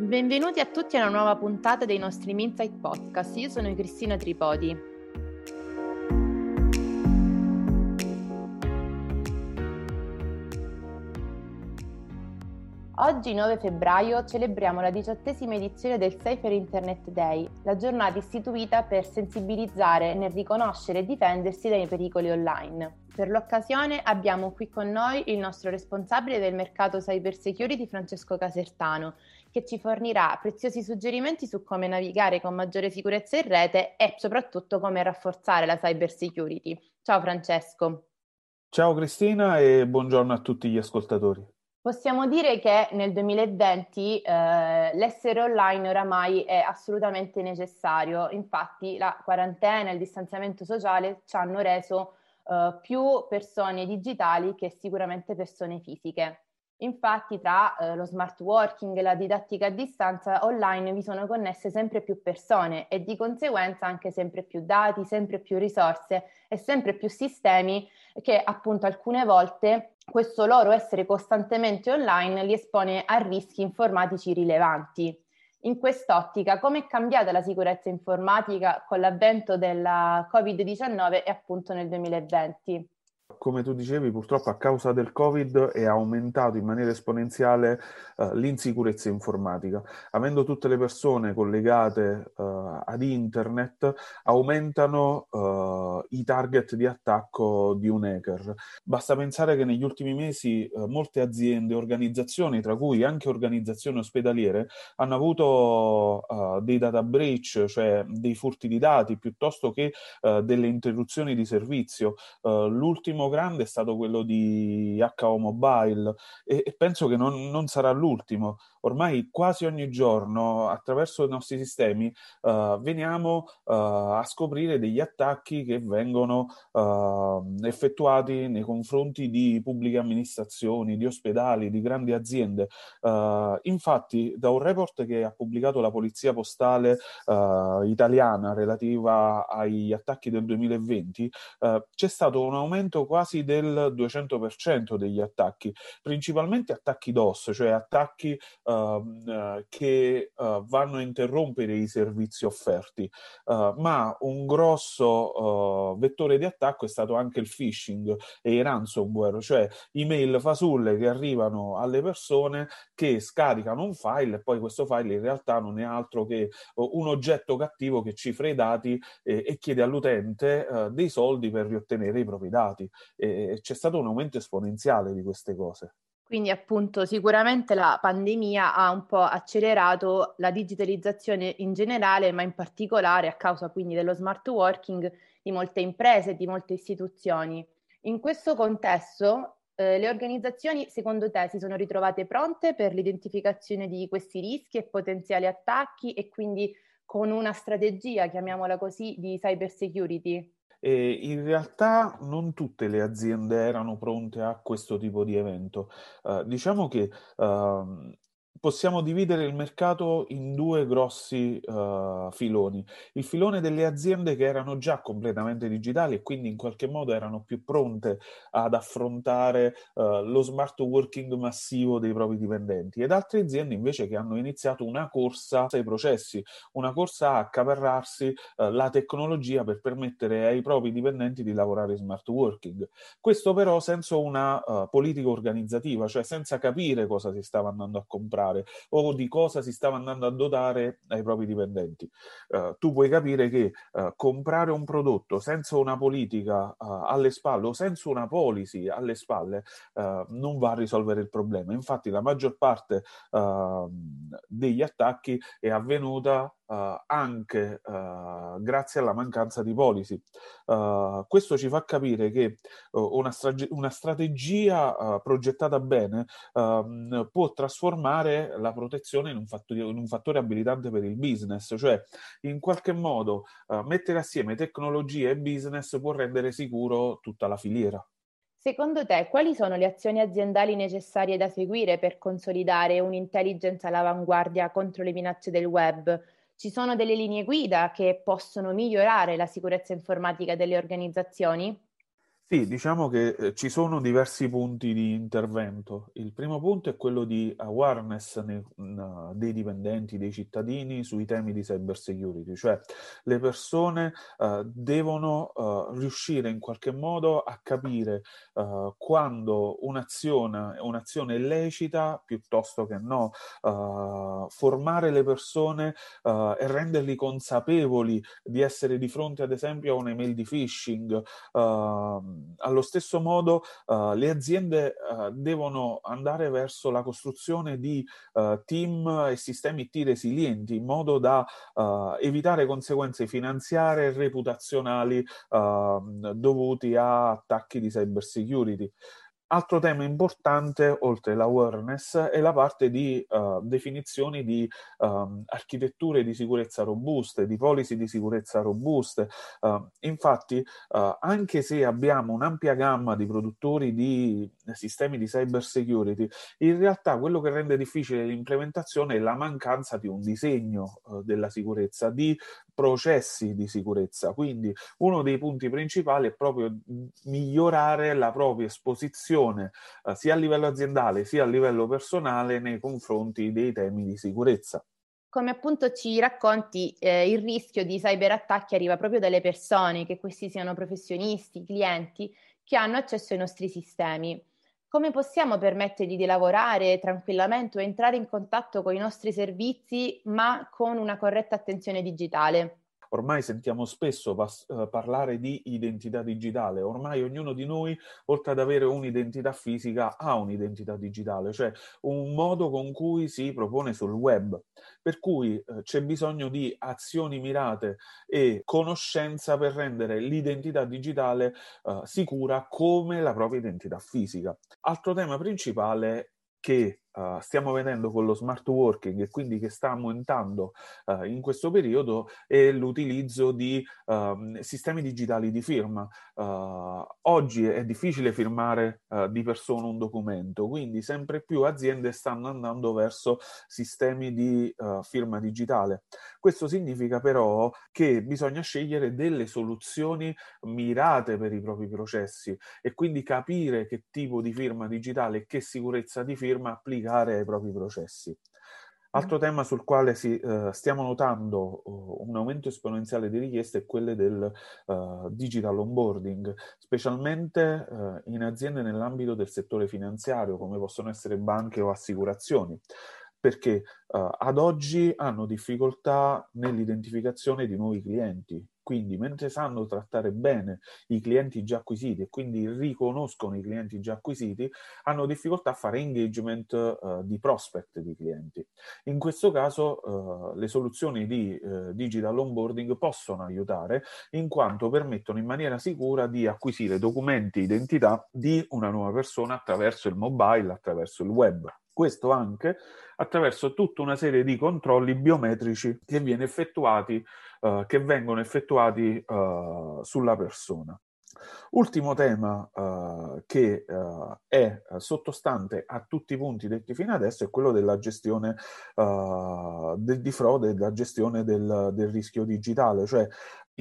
Benvenuti a tutti a una nuova puntata dei nostri Minsight Podcast. Io sono Cristina Tripodi. Oggi 9 febbraio celebriamo la diciottesima edizione del Safer Internet Day, la giornata istituita per sensibilizzare nel riconoscere e difendersi dai pericoli online. Per l'occasione abbiamo qui con noi il nostro responsabile del mercato cyber security Francesco Casertano, che ci fornirà preziosi suggerimenti su come navigare con maggiore sicurezza in rete e soprattutto come rafforzare la cyber security. Ciao Francesco. Ciao Cristina e buongiorno a tutti gli ascoltatori. Possiamo dire che nel 2020 eh, l'essere online oramai è assolutamente necessario, infatti la quarantena e il distanziamento sociale ci hanno reso eh, più persone digitali che sicuramente persone fisiche. Infatti tra eh, lo smart working e la didattica a distanza online vi sono connesse sempre più persone e di conseguenza anche sempre più dati, sempre più risorse e sempre più sistemi che appunto alcune volte questo loro essere costantemente online li espone a rischi informatici rilevanti. In quest'ottica, come è cambiata la sicurezza informatica con l'avvento della Covid-19 e appunto nel 2020? Come tu dicevi, purtroppo a causa del Covid è aumentato in maniera esponenziale uh, l'insicurezza informatica. Avendo tutte le persone collegate uh, ad internet, aumentano uh, i target di attacco di un hacker. Basta pensare che negli ultimi mesi molte aziende, organizzazioni, tra cui anche organizzazioni ospedaliere, hanno avuto dei data breach, cioè dei furti di dati, piuttosto che delle interruzioni di servizio. l'ultimo grande è stato quello di HO Mobile e, e penso che non, non, sarà l'ultimo. Ormai quasi ogni giorno attraverso i nostri sistemi uh, veniamo uh, a scoprire degli attacchi che vengono uh, effettuati nei confronti di pubbliche amministrazioni, di ospedali, di grandi aziende. infatti, da un report che ha pubblicato la Polizia Postale italiana relativa agli attacchi del 2020, c'è stato un aumento quasi del 200% degli attacchi, principalmente attacchi DOS, cioè attacchi che uh, vanno a interrompere i servizi offerti, uh, ma un grosso vettore di attacco è stato anche il phishing e i ransomware, cioè email fasulle che arrivano alle persone che scaricano un file e poi questo file in realtà non è altro che un oggetto cattivo che cifra i dati e, e chiede all'utente dei soldi per riottenere i propri dati e c'è stato un aumento esponenziale di queste cose. Quindi appunto sicuramente la pandemia ha un po' accelerato la digitalizzazione in generale, ma in particolare a causa quindi dello smart working di molte imprese e di molte istituzioni. In questo contesto eh, le organizzazioni secondo te si sono ritrovate pronte per l'identificazione di questi rischi e potenziali attacchi e quindi con una strategia, chiamiamola così, di cyber security? E in realtà non tutte le aziende erano pronte a questo tipo di evento. Uh, diciamo che uh, possiamo dividere il mercato in due grossi uh, filoni. Il filone delle aziende che erano già completamente digitali e quindi in qualche modo erano più pronte ad affrontare uh, lo smart working massivo dei propri dipendenti ed altre aziende invece che hanno iniziato una corsa ai processi, una corsa a accaparrarsi uh, la tecnologia per permettere ai propri dipendenti di lavorare smart working. Questo però senza una politica organizzativa, cioè senza capire cosa si stava andando a comprare fare o di cosa si stava andando a dotare ai propri dipendenti. Uh, tu puoi capire che uh, comprare un prodotto senza una politica uh, alle spalle o senza una policy alle spalle non va a risolvere il problema. Infatti la maggior parte degli attacchi è avvenuta Uh, anche uh, grazie alla mancanza di policy. Uh, questo ci fa capire che una, strage- una, strategia progettata bene ehm, può trasformare la protezione in un, fattore, in un, fattore, abilitante per il business, cioè in qualche modo mettere assieme tecnologia e business può rendere sicuro tutta la filiera. Secondo te, quali sono le azioni aziendali necessarie da seguire per consolidare un'intelligence all'avanguardia contro le minacce del web? Ci sono delle linee guida che possono migliorare la sicurezza informatica delle organizzazioni? Sì, diciamo che eh, ci sono diversi punti di intervento. Il primo punto è quello di awareness uh, dei dipendenti, dei cittadini sui temi di cyber security, cioè le persone uh, devono uh, riuscire in qualche modo a capire quando un'azione, un'azione è lecita piuttosto che no, formare le persone e renderli consapevoli di essere di fronte ad esempio a un'email di phishing allo stesso modo uh, le aziende uh, devono andare verso la costruzione di uh, team e sistemi T resilienti in modo da evitare conseguenze finanziarie e reputazionali dovuti a attacchi di cyber security. Altro tema importante, oltre l'awareness, è la parte di uh, definizioni di um, architetture di sicurezza robuste, di policy di sicurezza robuste. Uh, infatti, uh, anche se abbiamo un'ampia gamma di produttori di sistemi di cyber security, in realtà quello che rende difficile l'implementazione è la mancanza di un disegno della sicurezza, di processi di sicurezza. Quindi uno dei punti principali è proprio migliorare la propria esposizione eh, sia a livello aziendale sia a livello personale nei confronti dei temi di sicurezza. Come appunto ci racconti, eh, il rischio di cyberattacchi arriva proprio dalle persone, che questi siano professionisti, clienti, che hanno accesso ai nostri sistemi. Come possiamo permettergli di lavorare tranquillamente o entrare in contatto con i nostri servizi, ma con una corretta attenzione digitale? Ormai sentiamo spesso pas- uh, parlare di identità digitale, ormai ognuno di noi, oltre ad avere un'identità fisica, ha un'identità digitale, cioè un modo con cui si propone sul web. Per cui uh, c'è bisogno di azioni mirate e conoscenza per rendere l'identità digitale uh, sicura come la propria identità fisica. Altro tema principale che uh, stiamo vedendo con lo smart working e quindi che sta aumentando uh, in questo periodo è l'utilizzo di uh, sistemi digitali di firma. oggi è difficile firmare di persona un documento, quindi sempre più aziende stanno andando verso sistemi di firma digitale. Questo significa però che bisogna scegliere delle soluzioni mirate per i propri processi e quindi capire che tipo di firma digitale e che sicurezza di firma applicare applicare ai propri processi. Altro mm. tema sul quale si, uh, stiamo notando uh, un aumento esponenziale di richieste è quello del uh, digital onboarding, specialmente in aziende nell'ambito del settore finanziario, come possono essere banche o assicurazioni, perché ad oggi hanno difficoltà nell'identificazione di nuovi clienti, quindi, mentre sanno trattare bene i clienti già acquisiti e quindi riconoscono i clienti già acquisiti, hanno difficoltà a fare engagement uh, di prospect di clienti. In questo caso, uh, le soluzioni di uh, digital onboarding possono aiutare in quanto permettono in maniera sicura di acquisire documenti identità di una nuova persona attraverso il mobile, attraverso il web. Questo anche attraverso tutta una serie di controlli biometrici che, effettuati, uh, che vengono effettuati uh, sulla persona. Ultimo tema uh, che uh, è sottostante a tutti i punti detti fino adesso è quello della gestione uh, del, di frode, della gestione del, del, rischio digitale, cioè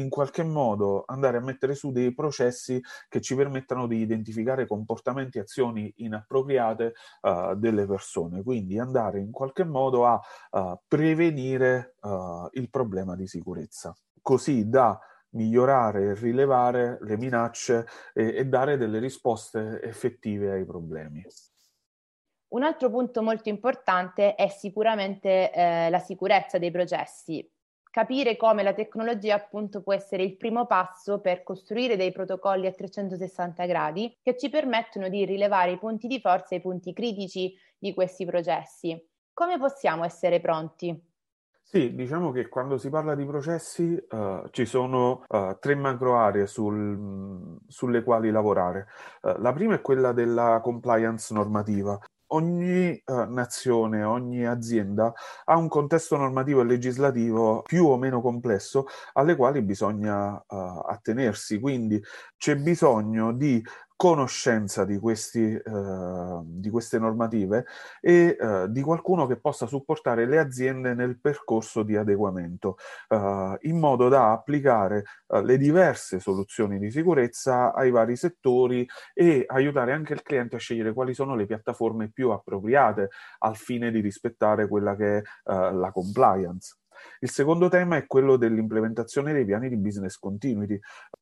in qualche modo andare a mettere su dei processi che ci permettano di identificare comportamenti e azioni inappropriate uh, delle persone, quindi andare in qualche modo a uh, prevenire uh, il problema di sicurezza, così da migliorare e rilevare le minacce e, e dare delle risposte effettive ai problemi. Un altro punto molto importante è sicuramente eh, la sicurezza dei processi, capire come la tecnologia appunto può essere il primo passo per costruire dei protocolli a 360 gradi che ci permettono di rilevare i punti di forza e i punti critici di questi processi. Come possiamo essere pronti? Sì, diciamo che quando si parla di processi uh, ci sono uh, tre macro aree sul, sulle quali lavorare. Uh, la prima è quella della compliance normativa, ogni uh, nazione, ogni azienda ha un contesto normativo e legislativo più o meno complesso alle quali bisogna uh, attenersi, quindi c'è bisogno di conoscenza di, questi, eh, di queste normative e eh, di qualcuno che possa supportare le aziende nel percorso di adeguamento, eh, in modo da applicare eh, le diverse soluzioni di sicurezza ai vari settori e aiutare anche il cliente a scegliere quali sono le piattaforme più appropriate al fine di rispettare quella che è eh, la compliance. Il secondo tema è quello dell'implementazione dei piani di business continuity.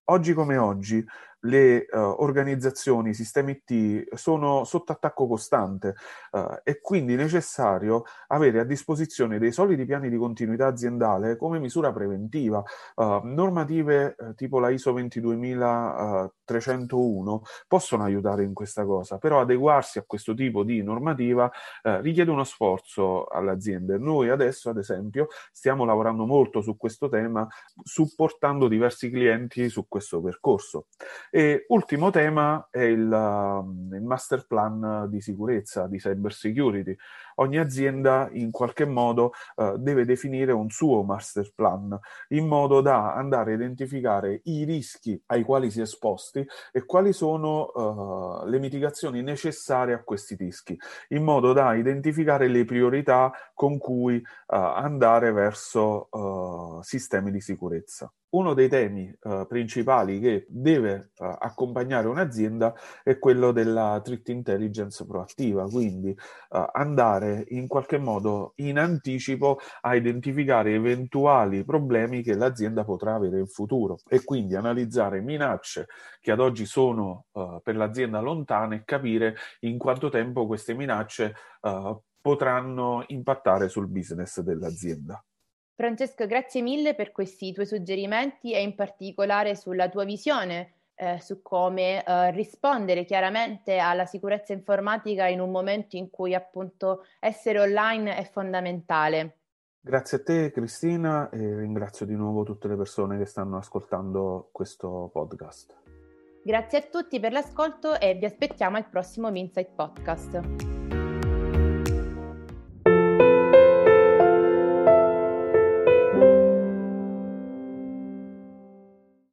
Oggi come oggi le uh, organizzazioni, i sistemi IT sono sotto attacco costante uh, e quindi è necessario avere a disposizione dei solidi piani di continuità aziendale come misura preventiva. Uh, normative tipo la ISO 22301 possono aiutare in questa cosa, però adeguarsi a questo tipo di normativa richiede uno sforzo alle aziende. Noi adesso, ad esempio, stiamo lavorando molto su questo tema, supportando diversi clienti su questo percorso. E ultimo tema è il, um, il, master plan di sicurezza, di cyber security. Ogni azienda in qualche modo uh, deve definire un suo master plan in modo da andare a identificare i rischi ai quali si è esposti e quali sono uh, le mitigazioni necessarie a questi rischi, in modo da identificare le priorità con cui uh, andare verso sistemi di sicurezza uno dei temi uh, principali che deve uh, accompagnare un'azienda è quello della threat intelligence proattiva, quindi uh, andare in qualche modo in anticipo a identificare eventuali problemi che l'azienda potrà avere in futuro e quindi analizzare minacce che ad oggi sono per l'azienda lontane e capire in quanto tempo queste minacce potranno impattare sul business dell'azienda. Francesco, grazie mille per questi tuoi suggerimenti e in particolare sulla tua visione eh, su come eh, rispondere chiaramente alla sicurezza informatica in un momento in cui appunto essere online è fondamentale. Grazie a te Cristina e ringrazio di nuovo tutte le persone che stanno ascoltando questo podcast. Grazie a tutti per l'ascolto e vi aspettiamo al prossimo Minsight Podcast.